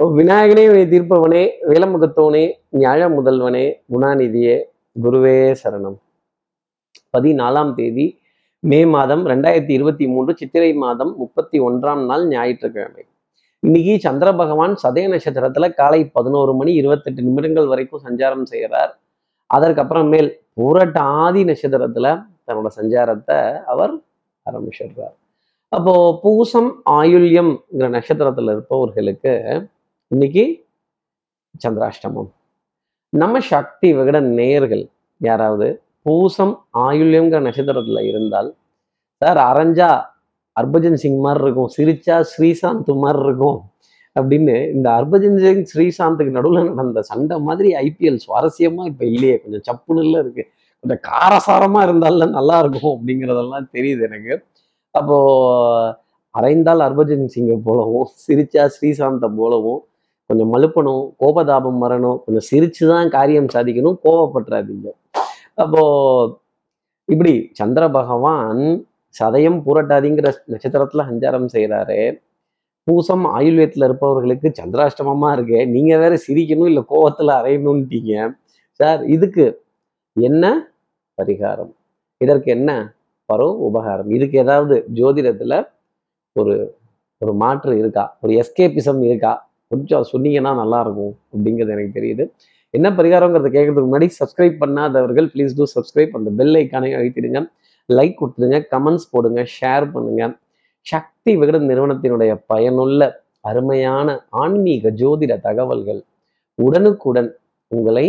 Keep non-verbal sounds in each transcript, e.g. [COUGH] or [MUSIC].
விநாயகனே வினை தீர்ப்பவனே வேலமுகத்தோனே ஞாழ முதல்வனே குணாநிதியே குருவே சரணம். பதினாலாம் தேதி மே மாதம் ரெண்டாயிரத்தி இருபத்தி மூன்று சித்திரை மாதம் முப்பத்தி ஒன்றாம் நாள் ஞாயிற்றுக்கிழமை. இன்னைக்கு சந்திர பகவான் சதய நட்சத்திரத்துல காலை பதினோரு மணி இருபத்தெட்டு நிமிடங்கள் வரைக்கும் சஞ்சாரம் செய்கிறார் அதற்கப்புறமேல் புரட்டாதி நட்சத்திரத்துல தன்னோட சஞ்சாரத்தை அவர் ஆரம்பிச்சிடுறார். அப்போ பூசம் ஆயுள்யம்ங்கிற நட்சத்திரத்துல இருப்பவர்களுக்கு இன்னைக்கு சந்திராஷ்டமம். நம்ம சக்தி விகடன் நேயர்கள் யாராவது பூசம் ஆயுள்யங்கிற நட்சத்திரத்துல இருந்தால் சார் அரைஞ்சா ஹர்பஜன் சிங் மாதிரி இருக்கும் சிரிச்சா ஸ்ரீசாந்த் மாதிரி இருக்கும் அப்படின்னு இந்த ஹர்பஜன் சிங் ஸ்ரீசாந்துக்கு நடுவில் நடந்த சண்டை மாதிரி ஐபிஎல் சுவாரஸ்யமா இப்ப இல்லையே. கொஞ்சம் சப்புனுல இருக்கு. கொஞ்சம் காரசாரமா இருந்தால நல்லா இருக்கும் அப்படிங்கிறதெல்லாம் தெரியுது எனக்கு. அப்போ அரைந்தால் ஹர்பஜன் சிங்கை போலவும் சிரிச்சா ஸ்ரீசாந்தை போலவும் கொஞ்சம் மழுப்பணும் கோபதாபம் வரணும் கொஞ்சம் சிரிச்சு தான் காரியம் சாதிக்கணும் கோபப்படுறாதீங்க அப்போ இப்படி சந்திர பகவான் சதயம் பூரட்டாதிங்கிற நட்சத்திரத்துல சஞ்சாரம் செய்கிறாரு பூசம் ஆயுள்வேத்துல இருப்பவர்களுக்கு சந்திராஷ்டமமா இருக்கு நீங்க வேற சிரிக்கணும் இல்லை கோவத்துல அறையணும்ட்டீங்க. சார் இதுக்கு என்ன பரிகாரம்? இதற்கு என்ன பரோ உபகாரம்? இதுக்கு ஏதாவது ஜோதிடத்துல ஒரு ஒரு மாற்று இருக்கா? ஒரு எஸ்கேபிசம் இருக்கா? கொஞ்சம் சொன்னீங்கன்னா நல்லா இருக்கும் அப்படிங்கிறது எனக்கு தெரியுது. என்ன பரிகாரங்கிறத கேட்கறதுக்கு முன்னாடி சப்ஸ்கிரைப் பண்ணாதவர்கள் ப்ளீஸ் டூ சப்ஸ்கிரைப் அந்த பெல் ஐக்கானை அழுத்திடுங்க. லைக் கொடுத்துடுங்க. கமெண்ட்ஸ் போடுங்க. ஷேர் பண்ணுங்க. சக்தி விகடன் நிறுவனத்தினுடைய பயனுள்ள அருமையான ஆன்மீக ஜோதிட தகவல்கள் உடனுக்குடன் உங்களை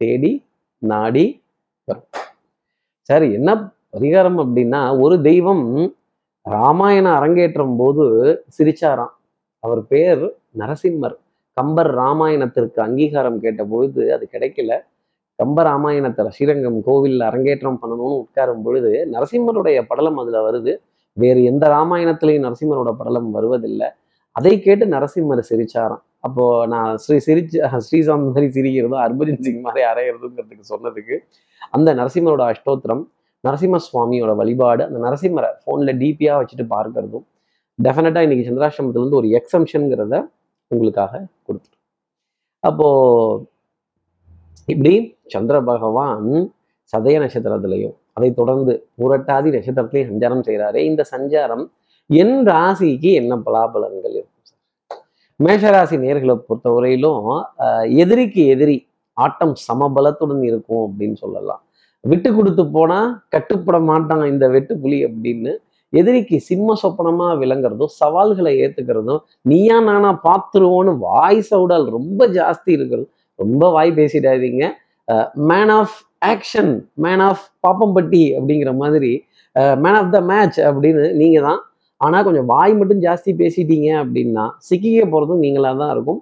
தேடி நாடி வரும். சரி என்ன பரிகாரம் அப்படின்னா ஒரு தெய்வம் ராமாயணம் அரங்கேற்றும் போது சிரிச்சாராம். அவர் பேர் நரசிம்மர். கம்பர் ராமாயணத்திற்கு அங்கீகாரம் கேட்ட பொழுது அது கிடைக்கல. கம்ப ராமாயணத்தில் ஸ்ரீரங்கம் கோவிலில் அரங்கேற்றம் பண்ணணும்னு உட்காரும் பொழுது நரசிம்மருடைய படலம் அதில் வருது. வேறு எந்த ராமாயணத்திலையும் நரசிம்மரோட படலம் வருவதில்லை. அதை கேட்டு நரசிம்மர் சிரிச்சாராம். அப்போ நான் ஸ்ரீ சிரிச்சு ஸ்ரீசாந்த் மாதிரி சிரிக்கிறதும் ஹர்பஜன் சிங் மாதிரி அரைகிறதுங்கிறதுக்கு சொன்னதுக்கு அந்த நரசிம்மரோட அஷ்டோத்திரம் நரசிம்ம சுவாமியோட வழிபாடு அந்த நரசிம்மரை ஃபோனில் டிபியாக வச்சுட்டு பார்க்கறதும் டெஃபினட்டாக இன்னைக்கு வந்து ஒரு எக்ஸம்ஷனுங்கிறத உங்களுக்காக கொடுத்துரும் அப்போ இப்படி சந்திர பகவான் சதய நட்சத்திரத்திலையும் அதை தொடர்ந்து புரட்டாதி நட்சத்திரத்திலையும் சஞ்சாரம் செய்கிறாரே இந்த சஞ்சாரம் என் ராசிக்கு என்ன பலாபலன்கள் இருக்கும் சார்? மேஷராசி நேர்களை பொறுத்தவரையிலும் அஹ், எதிரிக்கு எதிரி ஆட்டம் சமபலத்துடன் இருக்கும் அப்படின்னு சொல்லலாம். விட்டு கொடுத்து போனா கட்டுப்பட மாட்டான் இந்த வெட்டு புலி அப்படின்னு எதிரிக்கு சிம்ம சொப்பனமாக விளங்குறதும் சவால்களை ஏற்றுக்கிறதும் நீயா நானா பார்த்துருவோன்னு வாய் சவுடால் ரொம்ப ஜாஸ்தி இருக்கிறது ரொம்ப வாய் பேசிடாதீங்க. Man of action man of Pappampatti அப்படிங்கிற மாதிரி மேன் ஆஃப் த மேட்ச் அப்படின்னு நீங்கள் தான். ஆனால் கொஞ்சம் வாய் மட்டும் ஜாஸ்தி பேசிட்டீங்க அப்படின்னா சிக்கிக்க போகிறதும் நீங்களாக தான் இருக்கும்.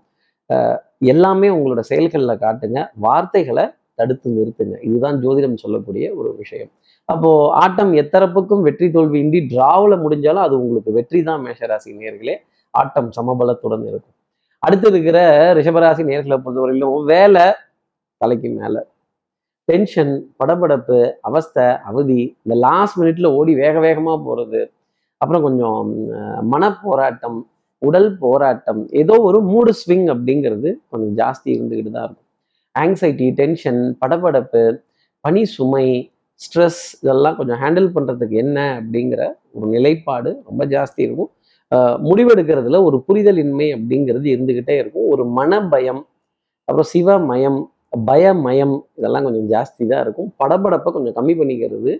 எல்லாமே உங்களோட செயல்களில் காட்டுங்க. வார்த்தைகளை தடுத்து நிறுத்துங்க. இதுதான் ஜோதிடம் சொல்லக்கூடிய ஒரு விஷயம். அப்போ ஆட்டம் எத்தரப்புக்கும் வெற்றி தோல்வி இன்றி டிராவில் முடிஞ்சாலும் அது உங்களுக்கு வெற்றி தான் மேஷராசி நேர்களே. ஆட்டம் சமபலத்துடன் இருக்கும். அடுத்து இருக்கிற ரிஷபராசி நேர்களை பொறுத்தவரையிலும் வேலை தலைக்கு மேல. டென்ஷன் படபடப்பு அவஸ்தை அவதி இந்த லாஸ்ட் மினிட்ல ஓடி வேக வேகமா போறது. அப்புறம் கொஞ்சம் மன மனப்போராட்டம் உடல் போராட்டம் ஏதோ ஒரு மூடு ஸ்விங் அப்படிங்கிறது கொஞ்சம் ஜாஸ்தி இருந்துக்கிட்டு தான் இருக்கும். ஆங்ஸைட்டி டென்ஷன் படபடப்பு பனி சுமை ஸ்ட்ரெஸ் இதெல்லாம் கொஞ்சம் ஹேண்டில் பண்ணுறதுக்கு என்ன அப்படிங்கிற ஒரு நிலைப்பாடு ரொம்ப ஜாஸ்தி இருக்கும். முடிவெடுக்கிறதுல ஒரு புரிதலின்மை அப்படிங்கிறது இருந்துக்கிட்டே இருக்கும். ஒரு மனபயம் அப்புறம் சிவமயம் பயமயம் இதெல்லாம் கொஞ்சம் ஜாஸ்தி தான் இருக்கும். படபடப்பை கொஞ்சம் கம்மி பண்ணிக்கிறது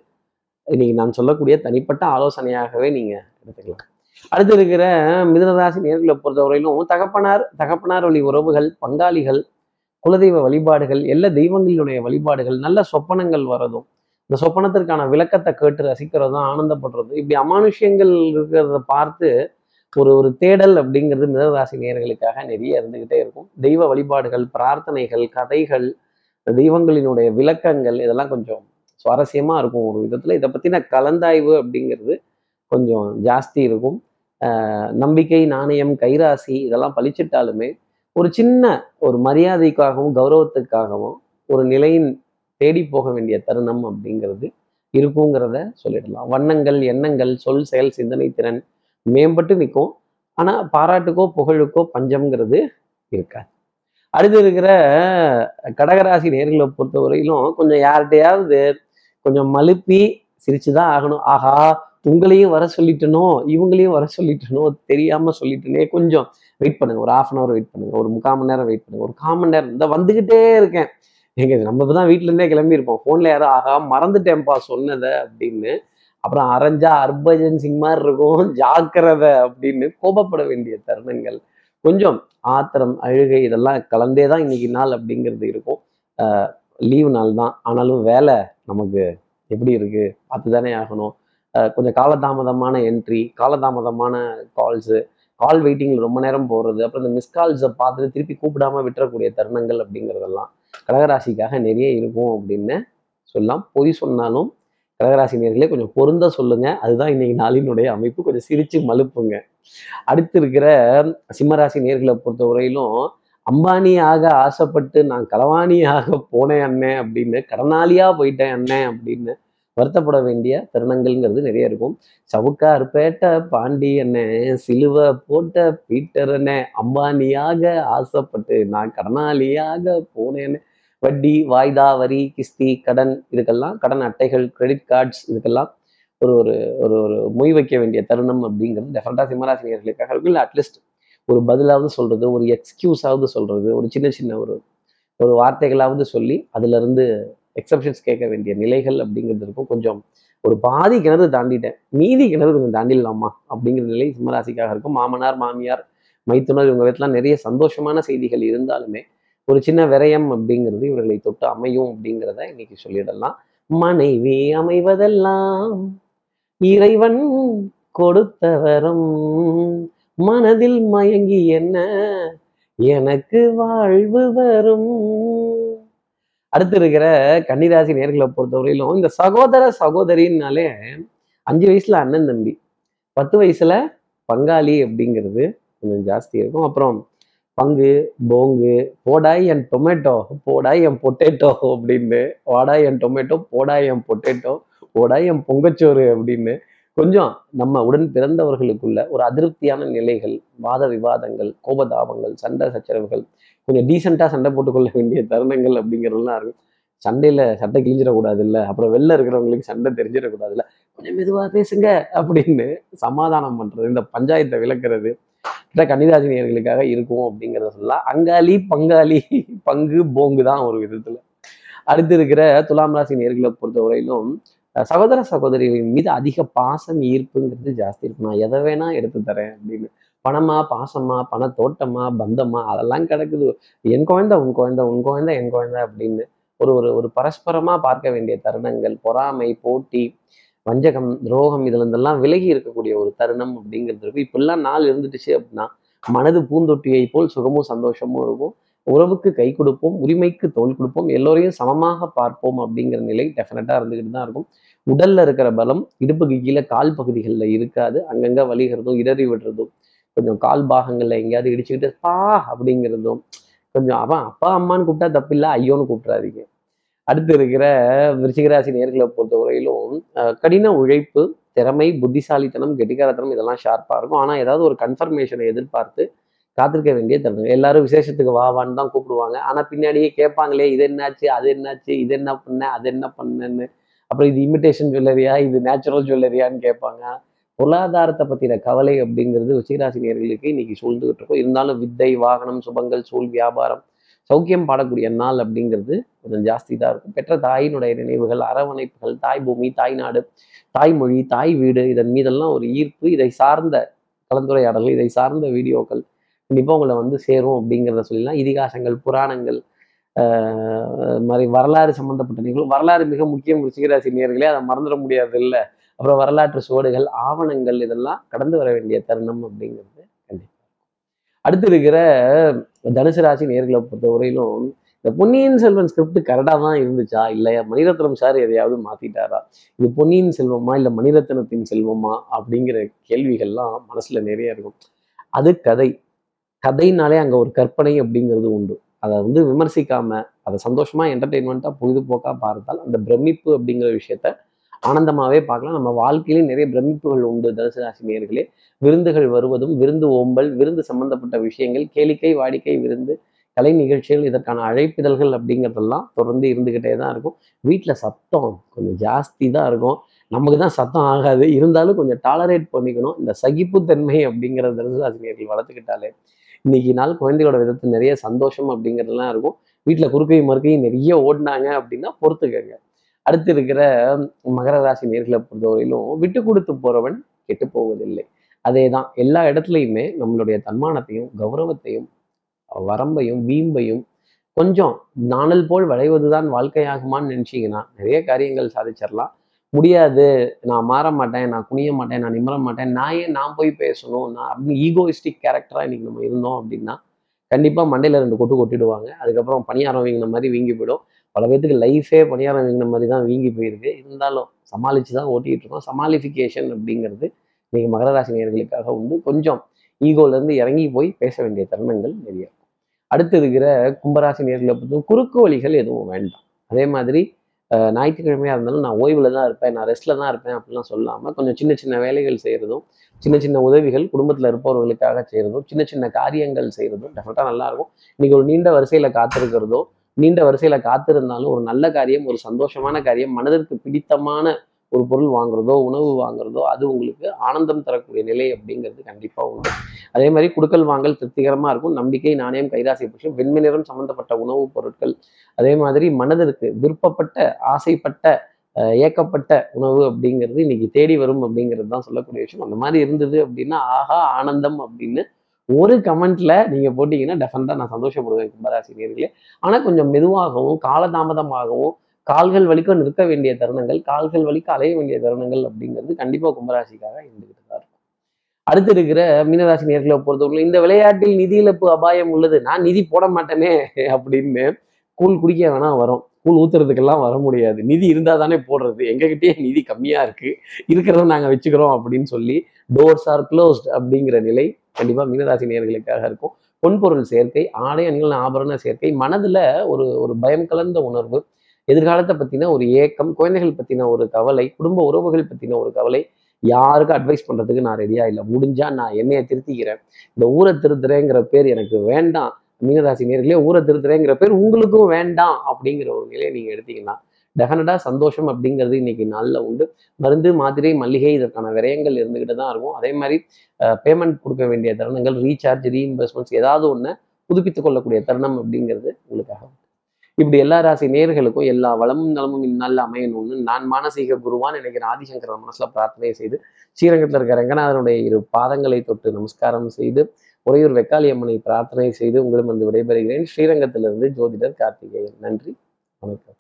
இன்னைக்கு நான் சொல்லக்கூடிய தனிப்பட்ட ஆலோசனையாகவே நீங்கள் எடுத்துக்கலாம். அடுத்து இருக்கிற மிதனராசி நேர்களை பொறுத்தவரையிலும் தகப்பனார் தகப்பனார் வழி உறவுகள் பங்காளிகள் குலதெய்வ வழிபாடுகள் எல்லா தெய்வங்களினுடைய வழிபாடுகள் நல்ல சொப்பனங்கள் வரதும் இந்த சொப்பனத்திற்கான விளக்கத்தை கேட்டு ரசிக்கிறதும் ஆனந்தப்படுறதும் இப்படி அமானுஷ்யங்கள் இருக்கிறத பார்த்து ஒரு ஒரு தேடல் அப்படிங்கிறது மிதராசி நேயர்களுக்காக நிறைய இருந்துக்கிட்டே இருக்கும். தெய்வ வழிபாடுகள் பிரார்த்தனைகள் கதைகள் தெய்வங்களினுடைய விளக்கங்கள் இதெல்லாம் கொஞ்சம் சுவாரஸ்யமாக இருக்கும் ஒரு விதத்தில். இதை பற்றின கலந்தாய்வு அப்படிங்கிறது கொஞ்சம் ஜாஸ்தி இருக்கும். நம்பிக்கை நாணயம் கைராசி இதெல்லாம் பழிச்சிட்டாலுமே ஒரு சின்ன ஒரு மரியாதைக்காகவும் கௌரவத்துக்காகவும் ஒரு நிலையின் தேடி போக வேண்டிய தருணம் அப்படிங்கிறது இருக்குங்கிறத சொல்லிடலாம். வண்ணங்கள் எண்ணங்கள் சொல் செயல் சிந்தனை திறன் மேம்பட்டு நிற்கும். ஆனால் பாராட்டுக்கோ புகழுக்கோ பஞ்சம்ங்கிறது இருக்காது. அடுத்து இருக்கிற கடகராசி நேர்களை பொறுத்தவரையிலும் கொஞ்சம் யார்கிட்டையாவது கொஞ்சம் மழுப்பி சிரிச்சுதான் ஆகணும். ஆஹா உங்களையும் வர சொல்லிட்டனோ இவங்களையும் வர சொல்லிட்டனோ தெரியாம சொல்லிட்டனே கொஞ்சம் வெயிட் பண்ணுங்க. ஒரு ஹாஃப் அன் ஹவர் வெயிட் பண்ணுங்க. ஒரு முக்கால் மணி நேரம் வெயிட் பண்ணுங்க. ஒரு கால் மணி நேரம். இந்த வந்துகிட்டே இருக்கேன். எங்க நம்ம இப்போ தான் வீட்டிலேருந்தே கிளம்பி இருப்போம் யாரும் ஆகா மறந்துட்டேன்ப்பா சொன்னதை அப்படின்னு அப்புறம் அரைஞ்சா அர்பஜன் சிங் மாதிரி இருக்கும் [LAUGHS] ஜாக்கிரதை அப்படின்னு கோபப்பட வேண்டிய தருணங்கள். கொஞ்சம் ஆத்திரம் அழுகை இதெல்லாம் கலந்தே தான் இன்னைக்கு நாள் அப்படிங்கிறது இருக்கும். லீவு நாள் தான். ஆனாலும் வேலை நமக்கு எப்படி இருக்கு? பார்த்து தானே ஆகணும் கொஞ்சம் காலதாமதமான என்ட்ரி காலதாமதமான கால்ஸு கால் வெயிட்டிங்கில் ரொம்ப நேரம் போகிறது அப்புறம் இந்த மிஸ் கால்ஸை பார்த்துட்டு திருப்பி கூப்பிடாம விட்டுறக்கூடிய தருணங்கள் அப்படிங்கிறதெல்லாம் கடகராசிக்காக நிறைய இருக்கும் அப்படின்னு சொல்லலாம். பொய் சொன்னாலும் கடகராசி நேர்களே கொஞ்சம் பொருந்த சொல்லுங்க. அதுதான் இன்னைக்கு நாளினுடைய அமைப்பு. கொஞ்சம் சிரிச்சு மலுப்புங்க அடுத்து இருக்கிற சிம்மராசி நேர்களை பொறுத்தவரையிலும் அம்பானியாக ஆசைப்பட்டு நான் களவாணியாக போனேன் அண்ணன் அப்படின்னு கடனாளியாக போயிட்டேன் அண்ணன் அப்படின்னு வருத்தப்பட வேண்டிய தருணங்கள்ங்கிறது நிறைய இருக்கும். சவுக்கார் பேட்ட பாண்டி சிலுவை போட்ட பீட்டர் அண்ணே அம்பானியாக ஆசைப்பட்டு நான் கடனாளியாக போனேன்னு. வட்டி வாய்தா வரி கிஸ்தி கடன் இதுக்கெல்லாம் கடன் அட்டைகள் கிரெடிட் கார்ட்ஸ் இதுக்கெல்லாம் ஒரு ஒரு ஒரு ஒரு மொய் வைக்க வேண்டிய தருணம் அப்படிங்கிறது டெஃபரெண்டாக சிம்மராசினியர்களுக்காக இருக்கும் இல்லை அட்லீஸ்ட் ஒரு பதிலாவது சொல்கிறது ஒரு எக்ஸ்கியூஸாவது சொல்கிறது ஒரு சின்ன சின்ன ஒரு ஒரு வார்த்தைகளாவது சொல்லி அதுலேருந்து எக்ஸப்ஷன்ஸ் கேட்க வேண்டிய நிலைகள் அப்படிங்கிறது இருக்கும். கொஞ்சம் ஒரு பாதி கிணறு தாண்டிட்டேன். மீதி கிணறு கொஞ்சம் தாண்டிடலாமா அப்படிங்கிற நிலை சிம்மராசிக்காக இருக்கும். மாமனார் மாமியார் மைத்துனர் இவங்க வீட்டுலாம் நிறைய சந்தோஷமான செய்திகள் இருந்தாலுமே ஒரு சின்ன விரயம் அப்படிங்கிறது இவர்களை தொட்டு அமையும் அப்படிங்கிறத இன்னைக்கு சொல்லிடலாம். மனைவி அமைவதெல்லாம் இறைவன் கொடுத்த வரம் மனதில் மயங்கி என்ன எனக்கு வாழ்வு வரும். அடுத்து இருக்கிற கன்னிராசி நேர்களை பொறுத்தவரையிலும் இந்த சகோதர சகோதரின்னாலே அஞ்சு வயசுல அண்ணன் தம்பி பத்து வயசுல பங்காளி அப்படிங்கிறது கொஞ்சம் ஜாஸ்தி இருக்கும். அப்புறம் பங்கு போங்கு போடாய் என் டொமேட்டோ போடாய் என் பொட்டேட்டோ அப்படின்னு வாடாய் என் டொமேட்டோ போடாய் என் பொட்டேட்டோ போடாய் என் பொங்கச்சோறு அப்படின்னு கொஞ்சம் நம்ம உடன் பிறந்தவர்களுக்குள்ள ஒரு அதிருப்தியான நிலைகள் வாத விவாதங்கள் கோபதாபங்கள் சண்டை சச்சரவுகள் கொஞ்சம் டீசெண்டாக சண்டை போட்டுக்கொள்ள வேண்டிய தருணங்கள் அப்படிங்கிறதுலாம் இருக்கும். சண்டையில் சட்டை கிழிஞ்சிடக்கூடாது இல்லை அப்புறம் வெளில இருக்கிறவங்களுக்கு சண்டை தெரிஞ்சிடக்கூடாது இல்லை கொஞ்சம் மெதுவாக பேசுங்க அப்படின்னு சமாதானம் பண்ணுறது இந்த பஞ்சாயத்தை விளக்குறது கிட்ட கன்னிராசினியர்களுக்காக இருக்கும் அப்படிங்கிறத சொல்லலாம். அங்காளி பங்காளி பங்கு போங்கு தான் ஒரு விதத்தில். அடுத்து இருக்கிற துலாம் ராசி நேர்களை பொறுத்தவரையிலும் வரையிலும் சகோதர சகோதரிகளின் மீது அதிக பாசம் ஈர்ப்புங்கிறது ஜாஸ்தி இருக்கும். நான் எதை வேணா எடுத்து தரேன் அப்படின்னு. பணமா பாசமா பண தோட்டமா பந்தமா அதெல்லாம் கிடக்குது. என் குழந்தை உன் குழந்தை உன் குழந்தை என் குழந்தை அப்படின்னு ஒரு ஒரு ஒரு பரஸ்பரமா பார்க்க வேண்டிய தருணங்கள் பொறாமை போட்டி வஞ்சகம் துரோகம் இதுல இருந்தெல்லாம் விலகி இருக்கக்கூடிய ஒரு தருணம் அப்படிங்கிறது இருக்கும். இப்பெல்லாம் நாள் இருந்துட்டுச்சு அப்படின்னா மனது பூந்தொட்டியை போல் சுகமும் சந்தோஷமும் இருக்கும். உறவுக்கு கை கொடுப்போம் உரிமைக்கு தோல் கொடுப்போம் எல்லோரையும் சமமாக பார்ப்போம் அப்படிங்கிற நிலை டெஃபினட்டாக இருந்துக்கிட்டு தான் இருக்கும். உடல்ல இருக்கிற பலம் இடுப்புக்கு கீழே கால் பகுதிகளில் இருக்காது. அங்கங்க வலிகிறதும் இடறி விடுறதும் கொஞ்சம் கால் பாகங்கள்ல எங்கேயாவது இடிச்சுக்கிட்டு பா அப்படிங்கிறதும் கொஞ்சம் அவன் அப்பா அம்மான்னு கூப்பிட்டா தப்பில்லை ஐயோன்னு கூப்பிட்றாதீங்க அடுத்து இருக்கிற விருச்சிகராசி நேர்களை பொறுத்தவரையிலும் அஹ், கடின உழைப்பு திறமை புத்திசாலித்தனம் கெட்டிக்காரத்தனம் இதெல்லாம் ஷார்ப்பாக இருக்கும். ஆனால் ஏதாவது ஒரு கன்ஃபர்மேஷனை எதிர்பார்த்து காத்திருக்க வேண்டிய தருணம். எல்லாரும் விசேஷத்துக்கு வா வான்னு தான் கூப்பிடுவாங்க. ஆனால் பின்னாடியே கேட்பாங்களே இது என்னாச்சு? அது என்னாச்சு? இது என்ன பண்ண? அது என்ன பண்ணன்னு? அப்புறம் இது இமிட்டேஷன் ஜுவல்லரியா இது நேச்சுரல் ஜுவல்லரியான்னு கேட்பாங்க. பொருளாதாரத்தை பற்றின கவலை அப்படிங்கிறது விசைராசி இன்னைக்கு சூழ்ந்துகிட்டு இருக்கும். இருந்தாலும் வித்தை வாகனம் சுபங்கள் சூழ் வியாபாரம் சௌக்கியம் பாடக்கூடிய நாள் அப்படிங்கிறது கொஞ்சம் ஜாஸ்தி தான் இருக்கும். பெற்ற தாயினுடைய நினைவுகள் அரவணைப்புகள் தாய் பூமி தாய் நாடு தாய்மொழி தாய் வீடு இதன் மீதெல்லாம் ஒரு ஈர்ப்பு இதை சார்ந்த கலந்துரையாடல்கள் இதை சார்ந்த வீடியோக்கள் கண்டிப்பாக உங்களை வந்து சேரும் அப்படிங்கிறத சொல்லலாம் இதிகாசங்கள் புராணங்கள் ஆஹ் மாதிரி வரலாறு சம்பந்தப்பட்ட நிகழ்வு வரலாறு மிக முக்கியம் ருச்சிகராசி நேர்களே அதை மறந்துட முடியாது இல்லை அப்புறம் வரலாற்று சுவடுகள் ஆவணங்கள் இதெல்லாம் கடந்து வர வேண்டிய தருணம் அப்படிங்கிறது கண்டிப்பா அடுத்து இருக்கிற தனுசு ராசி நேர்களை பொறுத்தவரையிலும் இந்த பொன்னியின் செல்வன் ஸ்கிரிப்ட் கரெக்டாக தான் இருந்துச்சா இல்லையா? மணிரத்னம் சார் எதையாவது மாத்திட்டாரா? இது பொன்னியின் செல்வமா இல்லை மணிரத்னத்தின் செல்வமா அப்படிங்கிற கேள்விகள்லாம் மனசுல நிறைய இருக்கும். அது கதை. கதைனாலே அங்கே ஒரு கற்பனை அப்படிங்கிறது உண்டு. அதை வந்து விமர்சிக்காம அதை சந்தோஷமா என்டர்டெயின்மெண்ட்டாக பொழுதுபோக்கா பார்த்தால் அந்த பிரமிப்பு அப்படிங்கிற விஷயத்த ஆனந்தமாவே பார்க்கலாம். நம்ம வாழ்க்கையிலேயே நிறைய பிரமிப்புகள் உண்டு தனுசு ராசி நேர்களே விருந்துகள் வருவதும் விருந்து ஓம்பல் விருந்து சம்பந்தப்பட்ட விஷயங்கள் கேளிக்கை வாடிக்கை விருந்து கலை நிகழ்ச்சிகள் இதற்கான அழைப்பிதழ்கள் அப்படிங்கிறதெல்லாம் தொடர்ந்து இருந்துக்கிட்டே தான் இருக்கும். வீட்டில் சத்தம் கொஞ்சம் ஜாஸ்தி தான் இருக்கும். நமக்கு தான் சத்தம் ஆகாது. இருந்தாலும் கொஞ்சம் டாலரேட் பண்ணிக்கணும். இந்த சகிப்புத்தன்மை அப்படிங்கிறத தனுசாசினியர்கள் வளர்த்துக்கிட்டாலே இன்னைக்கு நாள் குழந்தைகளோட விதத்தில் நிறைய சந்தோஷம் அப்படிங்கிறதுலாம் இருக்கும். வீட்டில் குறுக்கையும் மறுக்கையும் நிறைய ஓடினாங்க அப்படின்னா பொறுத்துக்கங்க. அடுத்து இருக்கிற மகர ராசி நேர்களை பொறுத்தவரையிலும் விட்டு கொடுத்து போறவன் கெட்டு போவதில்லை. அதே தான் எல்லா இடத்துலையுமே நம்மளுடைய தன்மானத்தையும் கௌரவத்தையும் வரம்பையும் வீம்பையும் கொஞ்சம் நாணல் போல் வளைவதுதான் வாழ்க்கையாகுமான்னு நினச்சிங்கன்னா நிறைய காரியங்கள் சாதிச்சிடலாம் முடியாது. நான் மாற மாட்டேன் நான் குனிய மாட்டேன் நான் நிமிர மாட்டேன். நான் ஏன் நான் போய் பேசணும்? நான் அப்படின்னு ஈகோயிஸ்டிக் கேரக்டராக இன்னைக்கு நம்ம இருந்தோம் அப்படின்னா கண்டிப்பாக மண்டையில் ரெண்டு கொட்டு கொட்டிடுவாங்க. அதுக்கப்புறம் பணியாரம் வீங்கின மாதிரி வீங்கி போயிடும். பல பேத்துக்கு லைஃபே பணியாரம் வீங்கின மாதிரி தான் வீங்கி போயிருக்கு. இருந்தாலும் சமாளித்து தான் ஓட்டிகிட்டு இருக்கோம். சமாளிஃபிகேஷன் அப்படிங்கிறது இன்னைக்கு மகர ராசி நேர்களுக்காக உண்டு. கொஞ்சம் ஈகோலேருந்து இறங்கி போய் பேச வேண்டிய தருணங்கள் நிறைய இருக்கும். அடுத்து இருக்கிற கும்பராசி நேர்களை பொறுத்தும் குறுக்கு வழிகள் எதுவும் வேண்டாம். அதே மாதிரி ஞாயிற்றுக்கிழமையாக இருந்தாலும் நான் ஓய்வுல தான் இருப்பேன் நான் ரெஸ்ட்ல தான் இருப்பேன் அப்படிலாம் சொல்லாமல் கொஞ்சம் சின்ன சின்ன வேலைகள் செய்யறதும் சின்ன சின்ன உதவிகள் குடும்பத்தில் இருப்பவர்களுக்காக செய்கிறதும் சின்ன சின்ன காரியங்கள் செய்கிறதும் டெஃபினட்டாக நல்லா இருக்கும். ஒரு நீண்ட வரிசையில் காத்திருக்கிறதோ நீண்ட வரிசையில் காத்திருந்தாலும் ஒரு நல்ல காரியம் ஒரு சந்தோஷமான காரியம் மனதிற்கு பிடித்தமான ஒரு பொருள் வாங்குறதோ உணவு வாங்குறதோ அது உங்களுக்கு ஆனந்தம் தரக்கூடிய நிலை அப்படிங்கிறது கண்டிப்பாக உண்டு. அதே மாதிரி குடுக்கல் வாங்கல் திருப்திகரமா இருக்கும். நம்பிக்கை நாணயம் கைராசி புஷம் வெண்மை நிறம் சம்பந்தப்பட்ட உணவுப் பொருட்கள். அதே மாதிரி மனதிற்கு விருப்பப்பட்ட ஆசைப்பட்ட ஏக்கப்பட்ட உணவு அப்படிங்கிறது இன்னைக்கு தேடி வரும் அப்படிங்கிறது தான் சொல்லக்கூடிய விஷயம். அந்த மாதிரி இருந்தது அப்படின்னா ஆஹா ஆனந்தம் அப்படின்னு ஒரு கமெண்ட்ல நீங்க போட்டீங்கன்னா டெஃபினட்டா நான் சந்தோஷப்படுவேன் கும்பராசி நேர்களே. ஆனா கொஞ்சம் மெதுவாகவும் காலதாமதமாகவும் கால்கள் வலிக்க நிற்க வேண்டிய தருணங்கள் கால்கள் வலிக்க அலைய வேண்டிய தருணங்கள் அப்படிங்கிறது கண்டிப்பா கும்பராசிக்காக இருந்துகிட்டு தான் இருக்கும். அடுத்து இருக்கிற மீனராசி நேர்களை பொறுத்தவரை இந்த விளையாட்டில் நிதி இழப்பு அபாயம் உள்ளது நான் நிதி போட மாட்டேனே அப்படின்னு கூழ் குடிக்க வேணா வரும். கூழ் ஊத்துறதுக்கெல்லாம் வர முடியாது. நிதி இருந்தால் தானே போடுறது. எங்ககிட்டயே நிதி கம்மியா இருக்கு. இருக்கிறத நாங்க வச்சுக்கிறோம் அப்படின்னு சொல்லி டோர்ஸ் ஆர் க்ளோஸ்ட் அப்படிங்கிற நிலை கண்டிப்பா மீனராசி நேர்களுக்காக இருக்கும். பொன்பொருள் சேர்க்கை ஆடை அணிகள் ஆபரண சேர்க்கை மனதுல ஒரு ஒரு பயம் கலந்த உணர்வு எதிர்காலத்தை பத்தின ஒரு ஏக்கம் குழந்தைகள் பத்தின ஒரு கவலை குடும்ப உறவுகள் பத்தின ஒரு கவலை யாருக்கும் அட்வைஸ் பண்றதுக்கு நான் ரெடியா இல்லை. முடிஞ்சா நான் என்னைய திருத்திக்கிறேன். இந்த ஊரை திருத்துறேங்கிற பேர் எனக்கு வேண்டாம். மீனராசி நேர்களே ஊரை திருத்துறேங்கிற பேர் உங்களுக்கும் வேண்டாம் அப்படிங்கிற ஒரு நிலையை நீங்க எடுத்தீங்கன்னா டெஃபினட்டாக சந்தோஷம் அப்படிங்கிறது இன்னைக்கு நாளில் உண்டு. மருந்து மாத்திரை மல்லிகை இதற்கான விரயங்கள் இருந்துகிட்டு தான் இருக்கும். அதே மாதிரி பேமெண்ட் கொடுக்க வேண்டிய தருணங்கள் ரீசார்ஜ் ரீஇம்பர்ஸ்மெண்ட்ஸ் ஏதாவது ஒன்று புதுப்பித்துக் கொள்ளக்கூடிய தருணம் அப்படிங்கிறது உங்களுக்காக இப்படி எல்லா ராசி நேர்களுக்கும் எல்லா வளமும் நலமும் இந்நாளில் அமையணும்னு நான் மானசீக குருவான் நினைக்கிற ஆதிசங்கர மனசுல பிரார்த்தனை செய்து ஸ்ரீரங்கத்தில் இருக்கிற ரங்கநாதனுடைய இரு பாதங்களை தொட்டு நமஸ்காரம் செய்து உறையூர் வெக்காளி அம்மனை பிரார்த்தனை செய்து உங்களிடம் வந்து விடைபெறுகிறேன். ஸ்ரீரங்கத்திலிருந்து ஜோதிடர் கார்த்திகேயன். நன்றி. வணக்கம்.